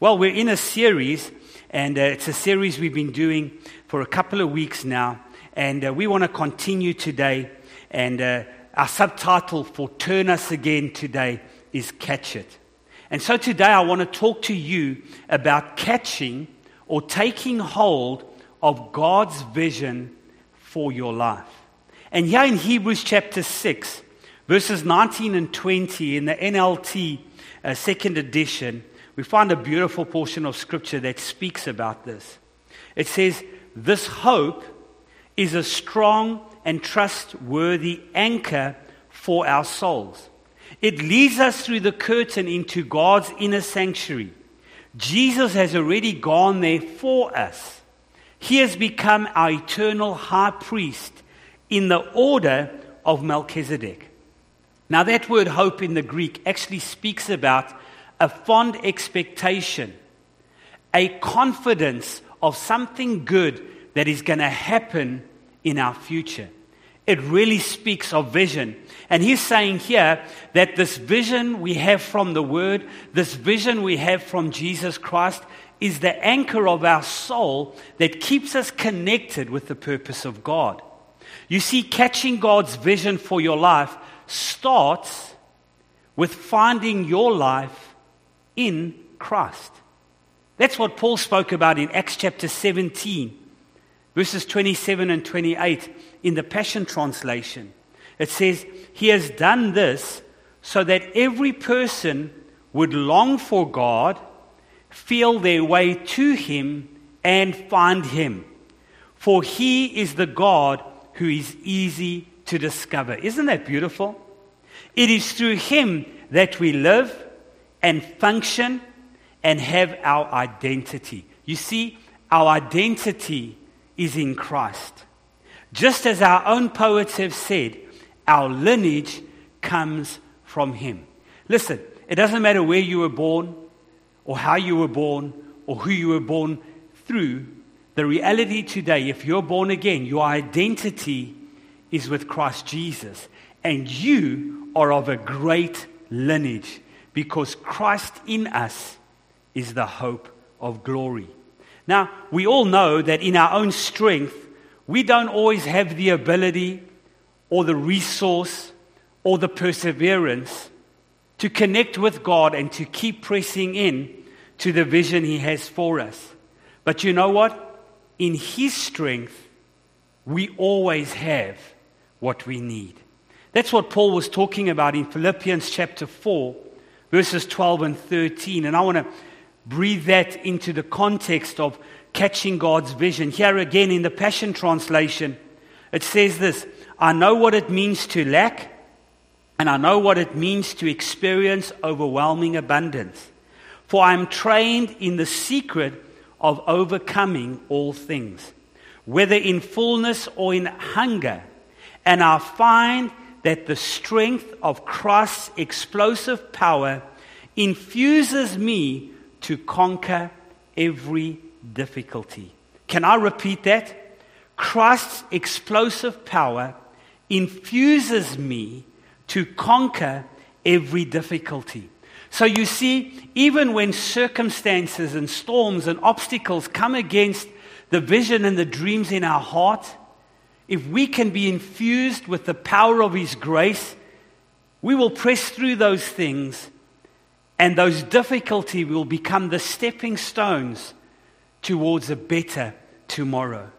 Well, we're in a series, and uh, it's a series we've been doing for a couple of weeks now, and uh, we want to continue today. And uh, our subtitle for Turn Us Again today is Catch It. And so today I want to talk to you about catching or taking hold of God's vision for your life. And here in Hebrews chapter 6, verses 19 and 20 in the NLT uh, second edition, we find a beautiful portion of scripture that speaks about this. It says, This hope is a strong and trustworthy anchor for our souls. It leads us through the curtain into God's inner sanctuary. Jesus has already gone there for us. He has become our eternal high priest in the order of Melchizedek. Now, that word hope in the Greek actually speaks about a fond expectation, a confidence of something good that is going to happen in our future. It really speaks of vision. And he's saying here that this vision we have from the Word, this vision we have from Jesus Christ, is the anchor of our soul that keeps us connected with the purpose of God. You see, catching God's vision for your life starts with finding your life in Christ. That's what Paul spoke about in Acts chapter 17, verses 27 and 28 in the Passion Translation. It says, He has done this so that every person would long for God, feel their way to Him, and find Him. For He is the God who is easy to discover. Isn't that beautiful? It is through Him that we live and function and have our identity. You see, our identity is in Christ. Just as our own poets have said, our lineage comes from Him. Listen, it doesn't matter where you were born, or how you were born, or who you were born through. The reality today, if you're born again, your identity is with Christ Jesus, and you are of a great lineage because Christ in us is the hope of glory. Now, we all know that in our own strength, we don't always have the ability or the resource or the perseverance to connect with God and to keep pressing in to the vision He has for us. But you know what? In His strength, we always have what we need. That's what Paul was talking about in Philippians chapter 4 verses 12 and 13. And I want to breathe that into the context of catching God's vision. Here again in the Passion Translation, it says this I know what it means to lack, and I know what it means to experience overwhelming abundance. For I am trained in the secret of overcoming all things, whether in fullness or in hunger. And I find that the strength of Christ's explosive power infuses me to conquer every difficulty. Can I repeat that? Christ's explosive power infuses me to conquer every difficulty. So you see, even when circumstances and storms and obstacles come against the vision and the dreams in our heart, if we can be infused with the power of His grace, we will press through those things, and those difficulties will become the stepping stones towards a better tomorrow.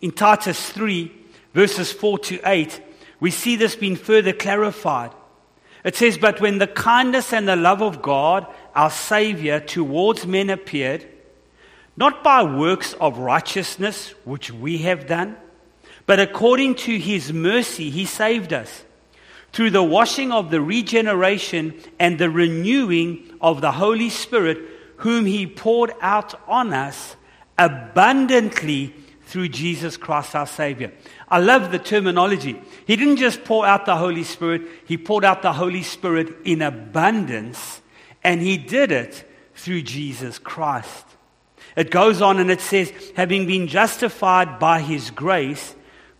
In Titus 3, verses 4 to 8, we see this being further clarified. It says, But when the kindness and the love of God, our Savior, towards men appeared, not by works of righteousness which we have done, but according to his mercy, he saved us through the washing of the regeneration and the renewing of the Holy Spirit, whom he poured out on us abundantly through Jesus Christ our Savior. I love the terminology. He didn't just pour out the Holy Spirit, he poured out the Holy Spirit in abundance, and he did it through Jesus Christ. It goes on and it says, having been justified by his grace,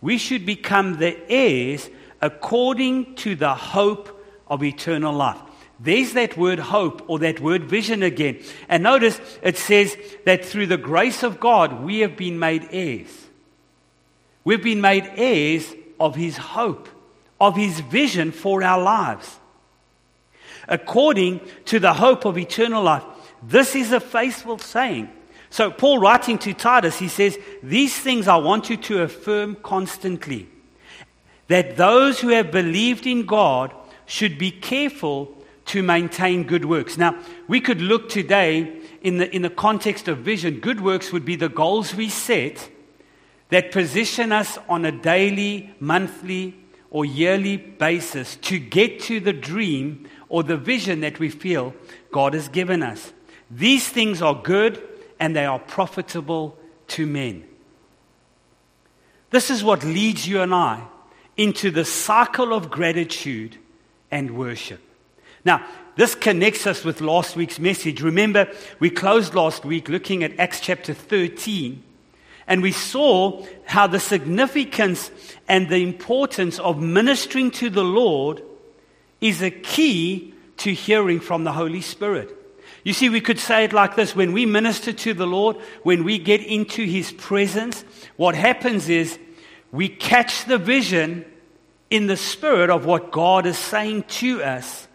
we should become the heirs according to the hope of eternal life. There's that word hope or that word vision again. And notice it says that through the grace of God, we have been made heirs. We've been made heirs of his hope, of his vision for our lives. According to the hope of eternal life. This is a faithful saying. So, Paul writing to Titus, he says, These things I want you to affirm constantly. That those who have believed in God should be careful to maintain good works. Now, we could look today in the, in the context of vision. Good works would be the goals we set that position us on a daily, monthly, or yearly basis to get to the dream or the vision that we feel God has given us. These things are good and they are profitable to men. This is what leads you and I into the cycle of gratitude and worship. Now, this connects us with last week's message. Remember, we closed last week looking at Acts chapter 13, and we saw how the significance and the importance of ministering to the Lord is a key to hearing from the Holy Spirit. You see, we could say it like this when we minister to the Lord, when we get into His presence, what happens is we catch the vision in the spirit of what God is saying to us,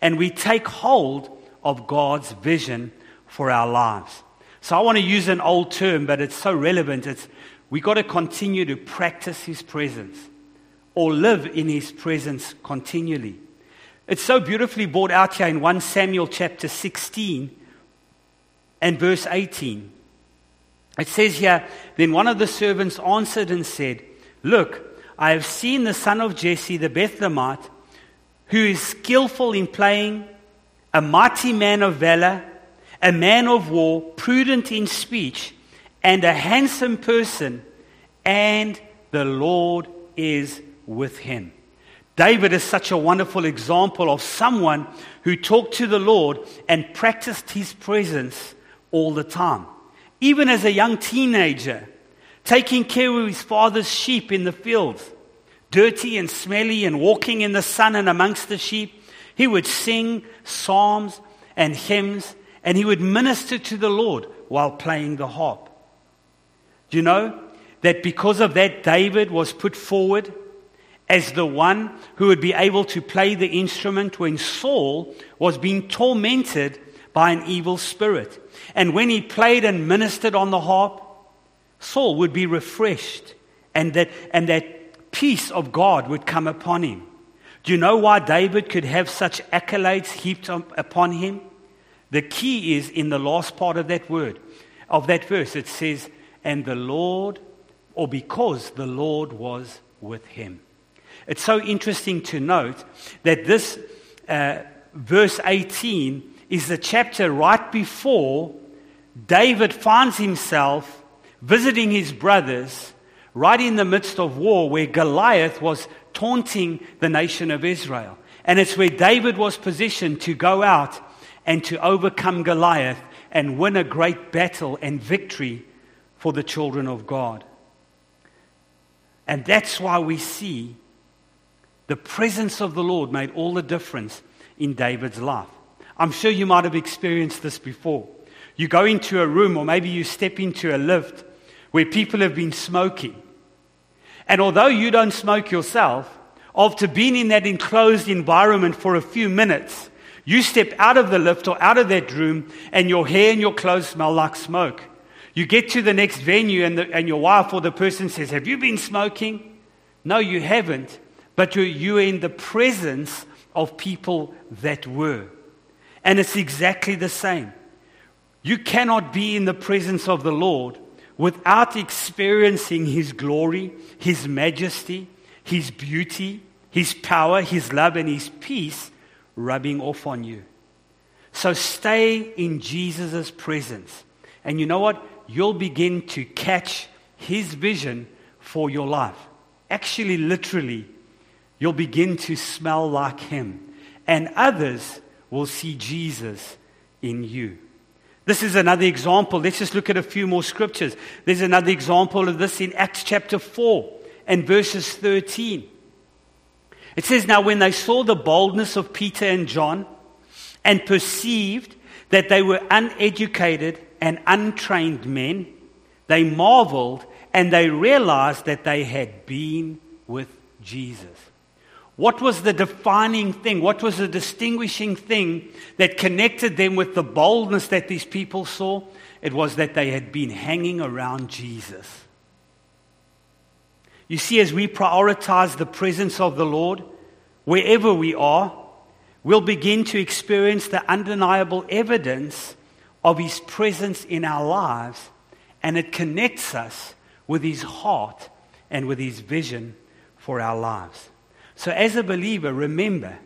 and we take hold of God's vision for our lives. So I want to use an old term, but it's so relevant. It's we got to continue to practice His presence or live in His presence continually. It's so beautifully brought out here in 1 Samuel chapter 16 and verse 18. It says here, Then one of the servants answered and said, Look, I have seen the son of Jesse, the Bethlehemite, who is skillful in playing, a mighty man of valor, a man of war, prudent in speech, and a handsome person, and the Lord is with him. David is such a wonderful example of someone who talked to the Lord and practiced his presence all the time. Even as a young teenager, taking care of his father's sheep in the fields, dirty and smelly and walking in the sun and amongst the sheep. He would sing psalms and hymns and he would minister to the Lord while playing the harp. Do you know that because of that, David was put forward as the one who would be able to play the instrument when Saul was being tormented by an evil spirit. And when he played and ministered on the harp, Saul would be refreshed, and that, and that peace of God would come upon him. Do you know why David could have such accolades heaped upon him? The key is in the last part of that word, of that verse. It says, and the Lord, or because the Lord was with him. It's so interesting to note that this uh, verse 18 is the chapter right before David finds himself visiting his brothers right in the midst of war where Goliath was taunting the nation of Israel. And it's where David was positioned to go out and to overcome Goliath and win a great battle and victory for the children of God. And that's why we see the presence of the Lord made all the difference in David's life. I'm sure you might have experienced this before. You go into a room, or maybe you step into a lift, where people have been smoking. And although you don't smoke yourself, after being in that enclosed environment for a few minutes, you step out of the lift or out of that room and your hair and your clothes smell like smoke. You get to the next venue and, the, and your wife or the person says, Have you been smoking? No, you haven't. But you're, you're in the presence of people that were. And it's exactly the same. You cannot be in the presence of the Lord without experiencing His glory, His majesty, His beauty, His power, His love, and His peace rubbing off on you. So stay in Jesus' presence. And you know what? You'll begin to catch His vision for your life. Actually, literally, you'll begin to smell like Him. And others will see Jesus in you. This is another example. Let's just look at a few more scriptures. There's another example of this in Acts chapter 4 and verses 13. It says, Now when they saw the boldness of Peter and John and perceived that they were uneducated and untrained men, they marveled and they realized that they had been with Jesus. What was the defining thing? What was the distinguishing thing that connected them with the boldness that these people saw? It was that they had been hanging around Jesus. You see, as we prioritize the presence of the Lord, wherever we are, we'll begin to experience the undeniable evidence of His presence in our lives, and it connects us with His heart and with His vision for our lives. So, as a believer, remember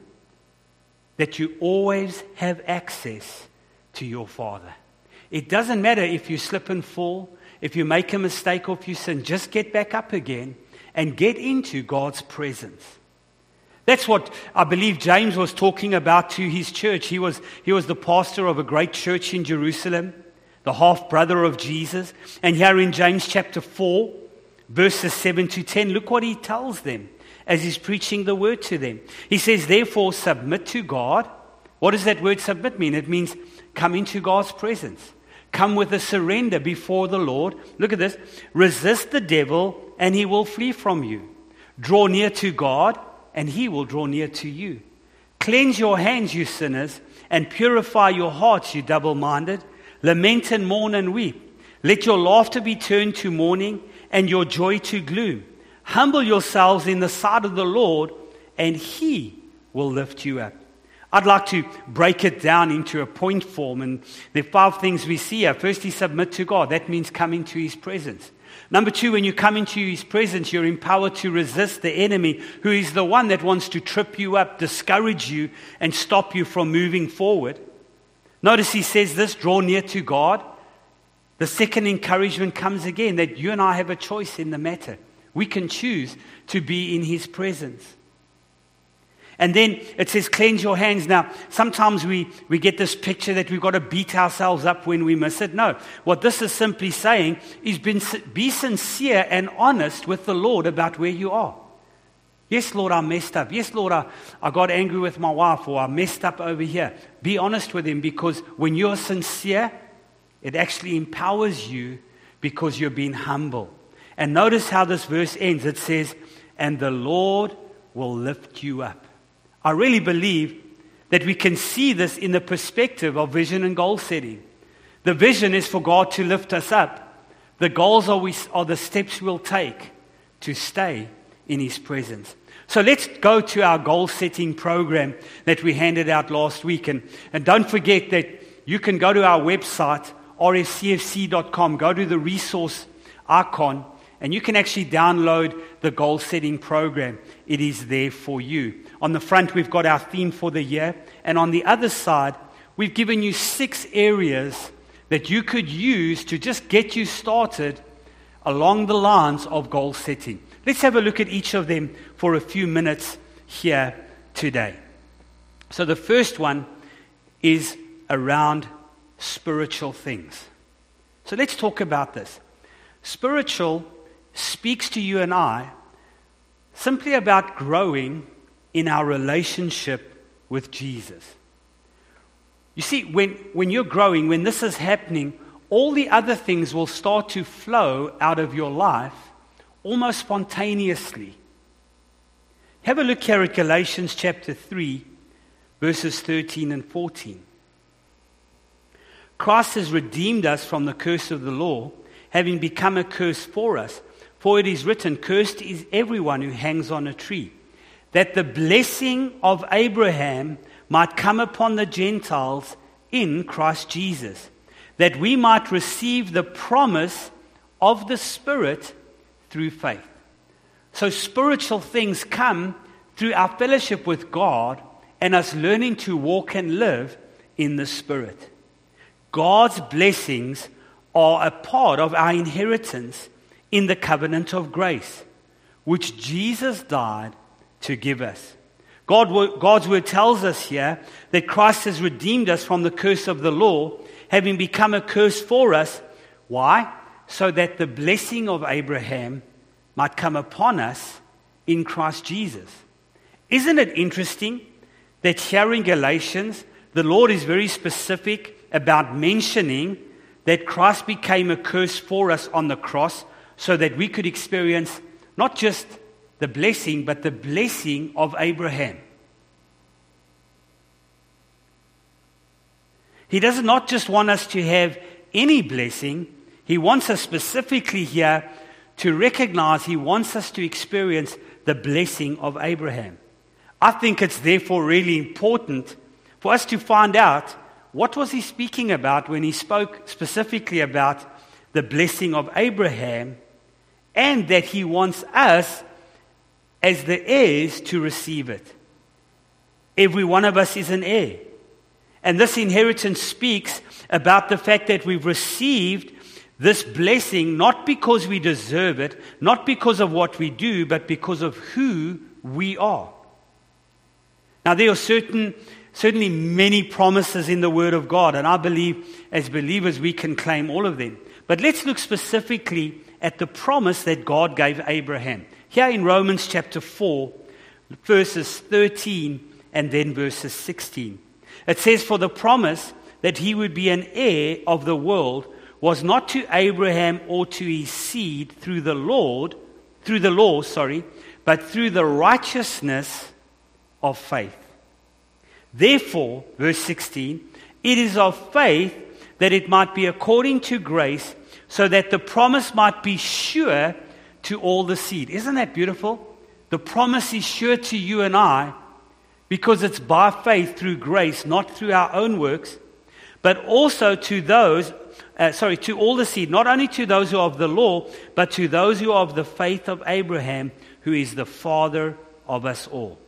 that you always have access to your Father. It doesn't matter if you slip and fall, if you make a mistake or if you sin, just get back up again and get into God's presence. That's what I believe James was talking about to his church. He was, he was the pastor of a great church in Jerusalem, the half brother of Jesus. And here in James chapter 4, verses 7 to 10, look what he tells them as he's preaching the word to them. He says, Therefore, submit to God. What does that word submit mean? It means come into God's presence. Come with a surrender before the Lord. Look at this. Resist the devil, and he will flee from you. Draw near to God and he will draw near to you. Cleanse your hands, you sinners, and purify your hearts, you double minded. Lament and mourn and weep. Let your laughter be turned to mourning and your joy to gloom. Humble yourselves in the sight of the Lord, and he will lift you up. I'd like to break it down into a point form, and the five things we see here. Firstly, submit to God. That means coming to his presence. Number two, when you come into his presence, you're empowered to resist the enemy, who is the one that wants to trip you up, discourage you, and stop you from moving forward. Notice he says this draw near to God. The second encouragement comes again that you and I have a choice in the matter. We can choose to be in his presence. And then it says, cleanse your hands. Now, sometimes we, we get this picture that we've got to beat ourselves up when we miss it. No. What this is simply saying is be, be sincere and honest with the Lord about where you are. Yes, Lord, I messed up. Yes, Lord, I, I got angry with my wife or I messed up over here. Be honest with Him because when you're sincere, it actually empowers you because you're being humble. And notice how this verse ends. It says, And the Lord will lift you up. I really believe that we can see this in the perspective of vision and goal setting. The vision is for God to lift us up. The goals are, we, are the steps we'll take to stay in His presence. So let's go to our goal setting program that we handed out last week. And, and don't forget that you can go to our website, rscfc.com, go to the resource icon, and you can actually download the goal setting program. It is there for you. On the front, we've got our theme for the year. And on the other side, we've given you six areas that you could use to just get you started along the lines of goal setting. Let's have a look at each of them for a few minutes here today. So, the first one is around spiritual things. So, let's talk about this. Spiritual speaks to you and I simply about growing in our relationship with Jesus. You see, when, when you're growing, when this is happening, all the other things will start to flow out of your life almost spontaneously. Have a look here at Galatians chapter 3, verses 13 and 14. Christ has redeemed us from the curse of the law, having become a curse for us. For it is written, Cursed is everyone who hangs on a tree, that the blessing of Abraham might come upon the Gentiles in Christ Jesus, that we might receive the promise of the Spirit through faith. So, spiritual things come through our fellowship with God and us learning to walk and live in the Spirit. God's blessings are a part of our inheritance in the covenant of grace, which Jesus died to give us. God, God's word tells us here that Christ has redeemed us from the curse of the law, having become a curse for us. Why? So that the blessing of Abraham might come upon us in Christ Jesus. Isn't it interesting that here in Galatians, the Lord is very specific about mentioning that Christ became a curse for us on the cross so that we could experience not just the blessing, but the blessing of Abraham. He does not just want us to have any blessing, He wants us specifically here to recognize, He wants us to experience the blessing of Abraham. I think it's therefore really important for us to find out what was he speaking about when he spoke specifically about the blessing of Abraham and that he wants us as the heirs to receive it. Every one of us is an heir. And this inheritance speaks about the fact that we've received this blessing not because we deserve it, not because of what we do, but because of who we are. Now, there are certain, certainly many promises in the Word of God, and I believe as believers we can claim all of them. But let's look specifically at the promise that God gave Abraham. Here in Romans chapter 4, verses 13 and then verses 16. It says, For the promise that he would be an heir of the world was not to Abraham or to his seed through the Lord, through the law, sorry, but through the righteousness of faith. Therefore, verse 16, it is of faith that it might be according to grace, so that the promise might be sure to all the seed. Isn't that beautiful? The promise is sure to you and I because it's by faith through grace, not through our own works, but also to those, uh, sorry, to all the seed, not only to those who are of the law, but to those who are of the faith of Abraham, who is the father of us all.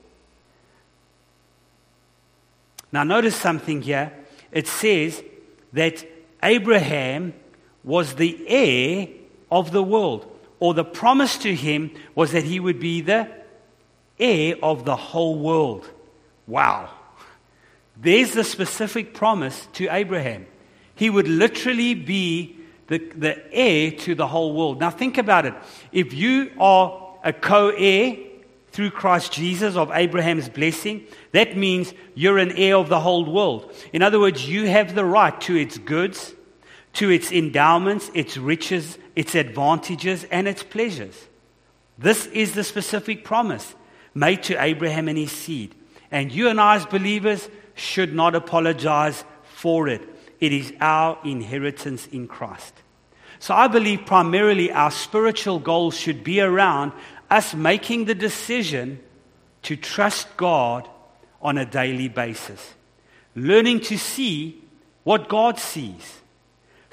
Now, notice something here. It says that Abraham was the heir of the world or the promise to him was that he would be the heir of the whole world. Wow. There's the specific promise to Abraham. He would literally be the, the heir to the whole world. Now, think about it. If you are a co heir through Christ Jesus of Abraham's blessing, that means you're an heir of the whole world. In other words, you have the right to its goods, to its endowments, its riches, its advantages, and its pleasures. This is the specific promise made to Abraham and his seed. And you and I, as believers, should not apologize for it. It is our inheritance in Christ. So I believe primarily our spiritual goals should be around us making the decision to trust God on a daily basis, learning to see what God sees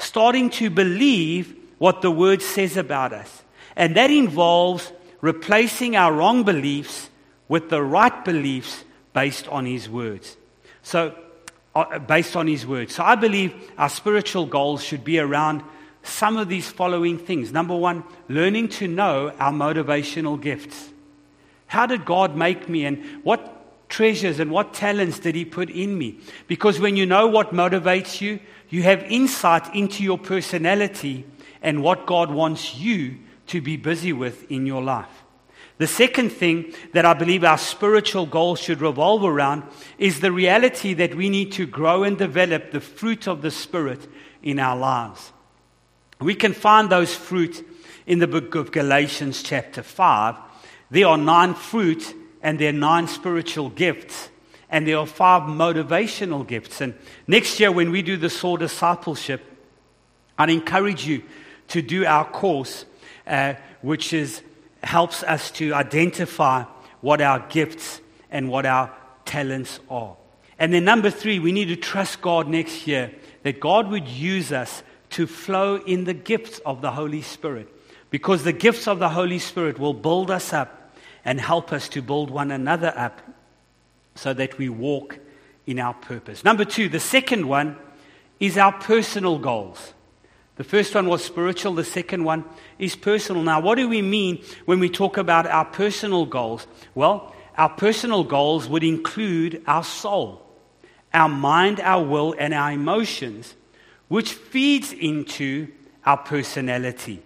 starting to believe what the Word says about us. And that involves replacing our wrong beliefs with the right beliefs based on His words. So, uh, based on His words. So, I believe our spiritual goals should be around some of these following things. Number one, learning to know our motivational gifts. How did God make me, and what treasures and what talents did He put in me? Because when you know what motivates you, you have insight into your personality and what God wants you to be busy with in your life. The second thing that I believe our spiritual goals should revolve around is the reality that we need to grow and develop the fruit of the Spirit in our lives. We can find those fruit in the book of Galatians, chapter 5. There are nine fruit and there are nine spiritual gifts and there are five motivational gifts. And next year, when we do the SOAR discipleship, I'd encourage you to do our course, uh, which is, helps us to identify what our gifts and what our talents are. And then, number three, we need to trust God next year that God would use us to flow in the gifts of the Holy Spirit. Because the gifts of the Holy Spirit will build us up and help us to build one another up so that we walk in our purpose. Number two, the second one is our personal goals. The first one was spiritual, the second one is personal. Now, what do we mean when we talk about our personal goals? Well, our personal goals would include our soul, our mind, our will, and our emotions, which feeds into our personality.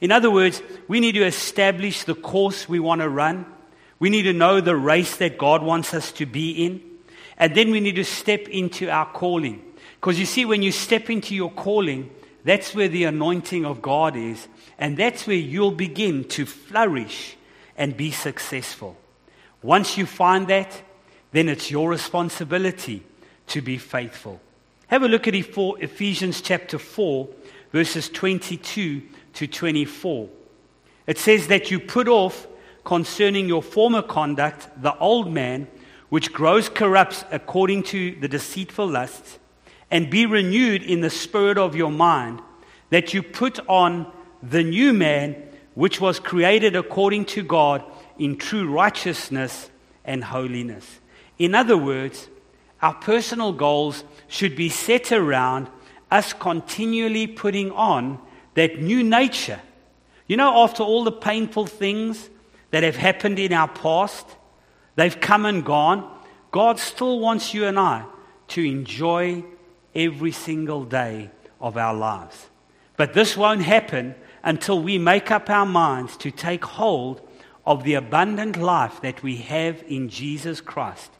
In other words, we need to establish the course we want to run. We need to know the race that God wants us to be in. And then we need to step into our calling. Because you see, when you step into your calling, that's where the anointing of God is. And that's where you'll begin to flourish and be successful. Once you find that, then it's your responsibility to be faithful. Have a look at Ephesians chapter 4, verses 22 to 24. It says that you put off concerning your former conduct the old man, which grows corrupt according to the deceitful lusts, and be renewed in the spirit of your mind, that you put on the new man, which was created according to God in true righteousness and holiness. In other words, our personal goals should be set around us continually putting on that new nature. You know, after all the painful things that have happened in our past, they've come and gone, God still wants you and I to enjoy every single day of our lives. But this won't happen until we make up our minds to take hold of the abundant life that we have in Jesus Christ.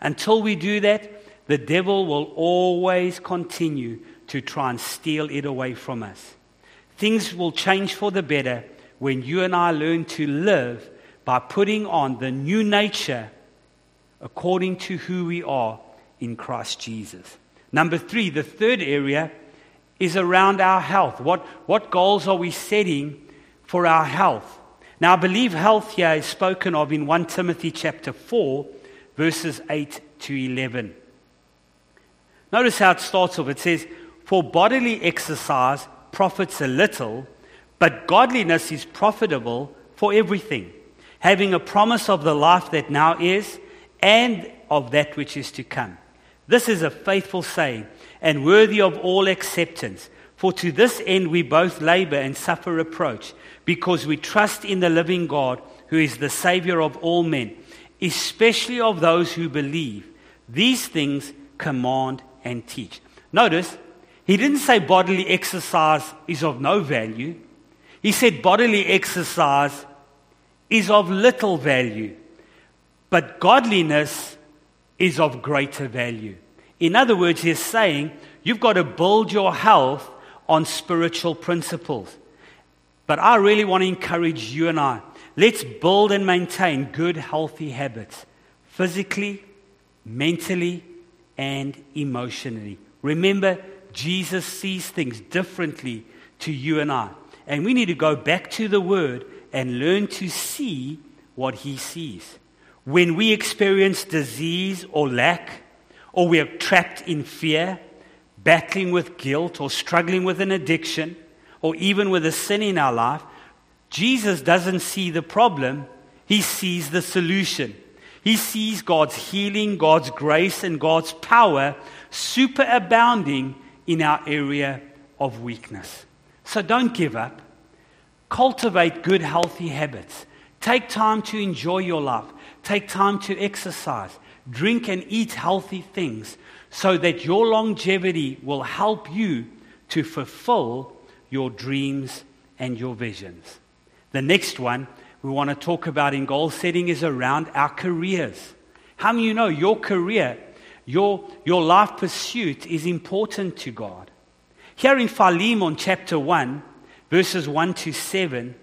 Until we do that, the devil will always continue to try and steal it away from us. Things will change for the better when you and I learn to live by putting on the new nature according to who we are in Christ Jesus. Number three, the third area is around our health. What, what goals are we setting for our health? Now, I believe health here is spoken of in 1 Timothy chapter 4, verses 8 to 11. Notice how it starts off. It says, For bodily exercise profits a little, but godliness is profitable for everything, having a promise of the life that now is and of that which is to come. This is a faithful saying and worthy of all acceptance. For to this end we both labor and suffer reproach, because we trust in the living God, who is the Savior of all men, especially of those who believe. These things command and teach. Notice, he didn't say bodily exercise is of no value. He said bodily exercise is of little value. But godliness is of greater value. In other words, he's saying you've got to build your health on spiritual principles. But I really want to encourage you and I. Let's build and maintain good, healthy habits physically, mentally, and emotionally. Remember, Jesus sees things differently to you and I. And we need to go back to the Word and learn to see what He sees. When we experience disease or lack, or we are trapped in fear, battling with guilt, or struggling with an addiction, or even with a sin in our life, Jesus doesn't see the problem, he sees the solution. He sees God's healing, God's grace, and God's power superabounding in our area of weakness. So don't give up. Cultivate good, healthy habits. Take time to enjoy your life. Take time to exercise. Drink and eat healthy things so that your longevity will help you to fulfill your dreams and your visions. The next one we want to talk about in goal setting is around our careers. How many of you know your career, your, your life pursuit is important to God? Here in Philemon chapter 1, verses 1 to 7,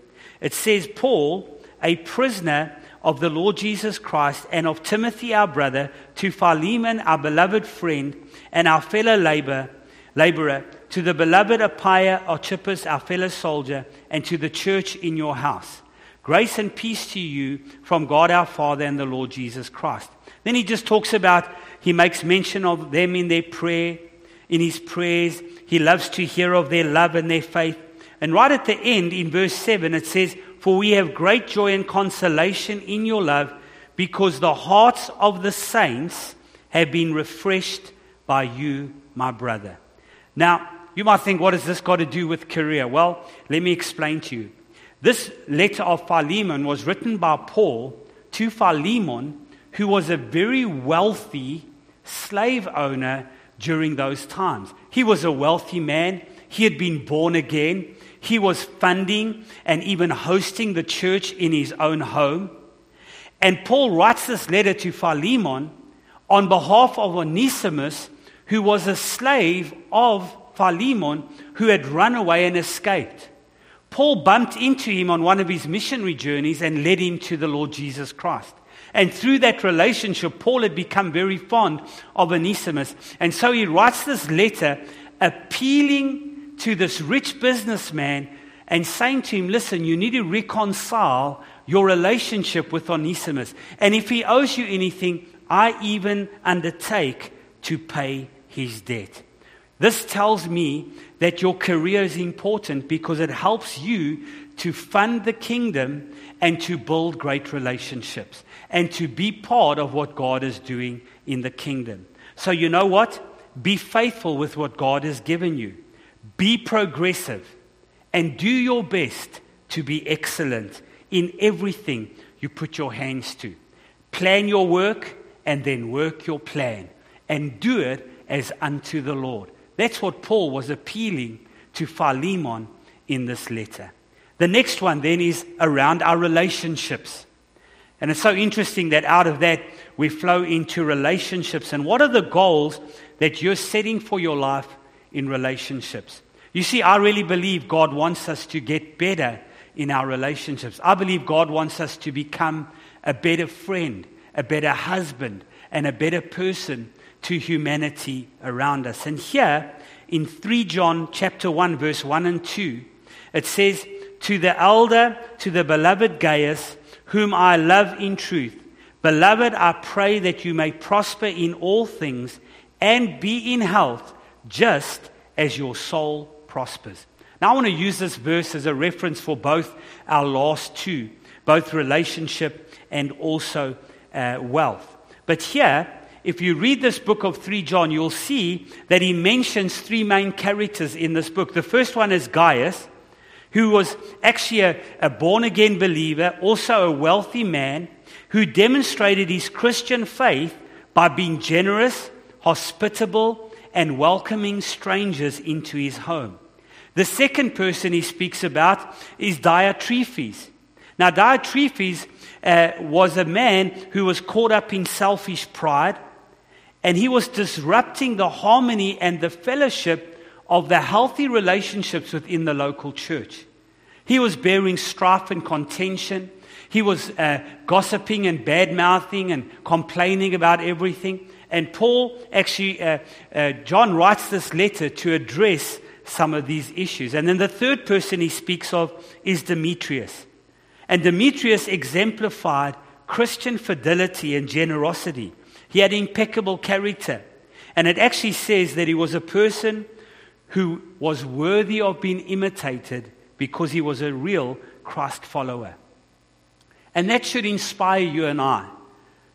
it says, Paul, a prisoner of the Lord Jesus Christ and of Timothy our brother, to Philemon our beloved friend and our fellow labor, laborer, to the beloved Apphia Archippus our fellow soldier, and to the church in your house. Grace and peace to you from God our Father and the Lord Jesus Christ. Then he just talks about, he makes mention of them in their prayer, in his prayers. He loves to hear of their love and their faith. And right at the end, in verse 7, it says, for we have great joy and consolation in your love, because the hearts of the saints have been refreshed by you, my brother. Now, you might think, what has this got to do with career? Well, let me explain to you. This letter of Philemon was written by Paul to Philemon, who was a very wealthy slave owner during those times. He was a wealthy man. He had been born again. He was funding and even hosting the church in his own home. And Paul writes this letter to Philemon on behalf of Onesimus, who was a slave of Philemon, who had run away and escaped. Paul bumped into him on one of his missionary journeys and led him to the Lord Jesus Christ. And through that relationship, Paul had become very fond of Onesimus. And so he writes this letter appealing to this rich businessman and saying to him, Listen, you need to reconcile your relationship with Onesimus. And if he owes you anything, I even undertake to pay his debt. This tells me that your career is important because it helps you to fund the kingdom and to build great relationships and to be part of what God is doing in the kingdom. So, you know what? Be faithful with what God has given you, be progressive, and do your best to be excellent in everything you put your hands to. Plan your work and then work your plan and do it as unto the Lord. That's what Paul was appealing to Philemon in this letter. The next one then is around our relationships. And it's so interesting that out of that we flow into relationships. And what are the goals that you're setting for your life in relationships? You see, I really believe God wants us to get better in our relationships. I believe God wants us to become a better friend, a better husband, and a better person to humanity around us. And here in 3 John chapter 1 verse 1 and 2, it says, "To the elder, to the beloved Gaius, whom I love in truth, beloved, I pray that you may prosper in all things and be in health, just as your soul prospers." Now I want to use this verse as a reference for both our last two, both relationship and also uh, wealth. But here if you read this book of 3 John, you'll see that he mentions three main characters in this book. The first one is Gaius, who was actually a, a born again believer, also a wealthy man, who demonstrated his Christian faith by being generous, hospitable, and welcoming strangers into his home. The second person he speaks about is Diotrephes. Now, Diotrephes uh, was a man who was caught up in selfish pride and he was disrupting the harmony and the fellowship of the healthy relationships within the local church. He was bearing strife and contention. He was uh, gossiping and bad mouthing and complaining about everything. And Paul, actually, uh, uh, John writes this letter to address some of these issues. And then the third person he speaks of is Demetrius. And Demetrius exemplified Christian fidelity and generosity. He had impeccable character. And it actually says that he was a person who was worthy of being imitated because he was a real Christ follower. And that should inspire you and I.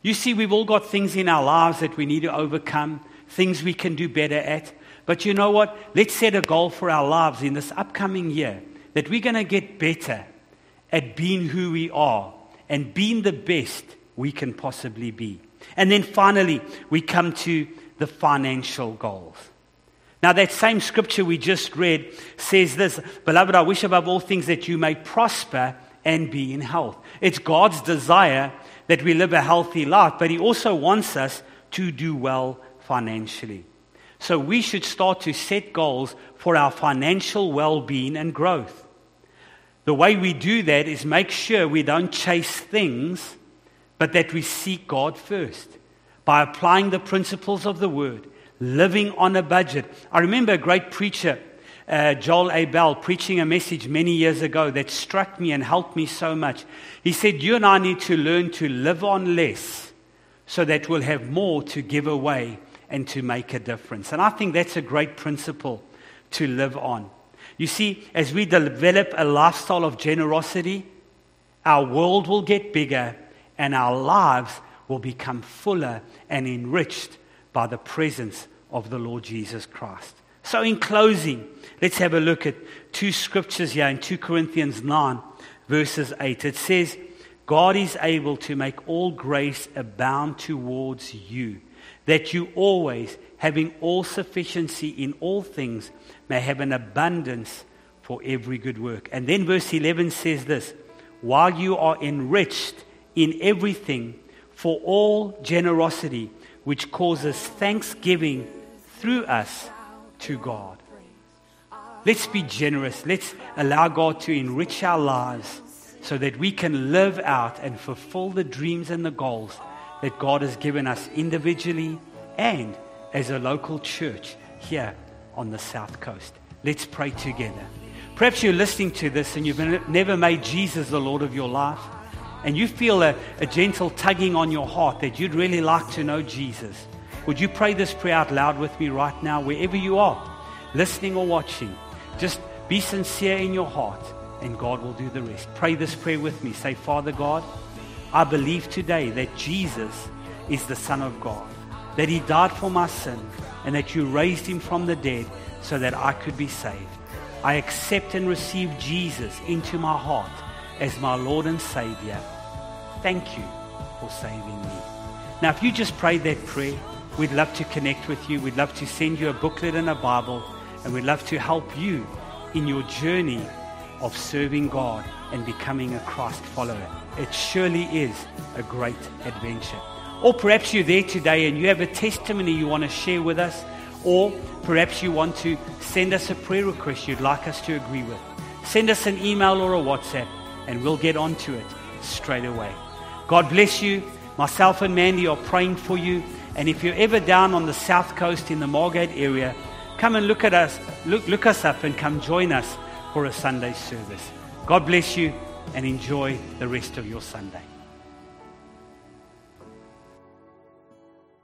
You see, we've all got things in our lives that we need to overcome, things we can do better at. But you know what? Let's set a goal for our lives in this upcoming year that we're going to get better at being who we are and being the best we can possibly be. And then finally, we come to the financial goals. Now, that same scripture we just read says this Beloved, I wish above all things that you may prosper and be in health. It's God's desire that we live a healthy life, but He also wants us to do well financially. So we should start to set goals for our financial well being and growth. The way we do that is make sure we don't chase things but that we seek God first by applying the principles of the Word, living on a budget. I remember a great preacher, uh, Joel A'Bell, preaching a message many years ago that struck me and helped me so much. He said, You and I need to learn to live on less so that we'll have more to give away and to make a difference. And I think that's a great principle to live on. You see, as we develop a lifestyle of generosity, our world will get bigger and our lives will become fuller and enriched by the presence of the Lord Jesus Christ. So, in closing, let's have a look at two scriptures here in 2 Corinthians 9, verses 8. It says, God is able to make all grace abound towards you, that you always, having all sufficiency in all things, may have an abundance for every good work. And then verse 11 says this while you are enriched in everything for all generosity which causes thanksgiving through us to God. Let's be generous. Let's allow God to enrich our lives so that we can live out and fulfill the dreams and the goals that God has given us individually and as a local church here on the South Coast. Let's pray together. Perhaps you're listening to this and you've never made Jesus the Lord of your life, and you feel a, a gentle tugging on your heart that you'd really like to know Jesus. Would you pray this prayer out loud with me right now, wherever you are, listening or watching? Just be sincere in your heart, and God will do the rest. Pray this prayer with me. Say, Father God, I believe today that Jesus is the Son of God, that He died for my sin, and that you raised Him from the dead so that I could be saved. I accept and receive Jesus into my heart as my Lord and Savior. Thank you for saving me. Now, if you just prayed that prayer, we'd love to connect with you. We'd love to send you a booklet and a Bible, and we'd love to help you in your journey of serving God and becoming a Christ follower. It surely is a great adventure. Or perhaps you're there today and you have a testimony you want to share with us, or perhaps you want to send us a prayer request you'd like us to agree with. Send us an email or a WhatsApp, and we'll get onto it straight away. God bless you. Myself and Mandy are praying for you. And if you're ever down on the south coast in the Margate area, come and look at us, look, look us up and come join us for a Sunday service. God bless you and enjoy the rest of your Sunday.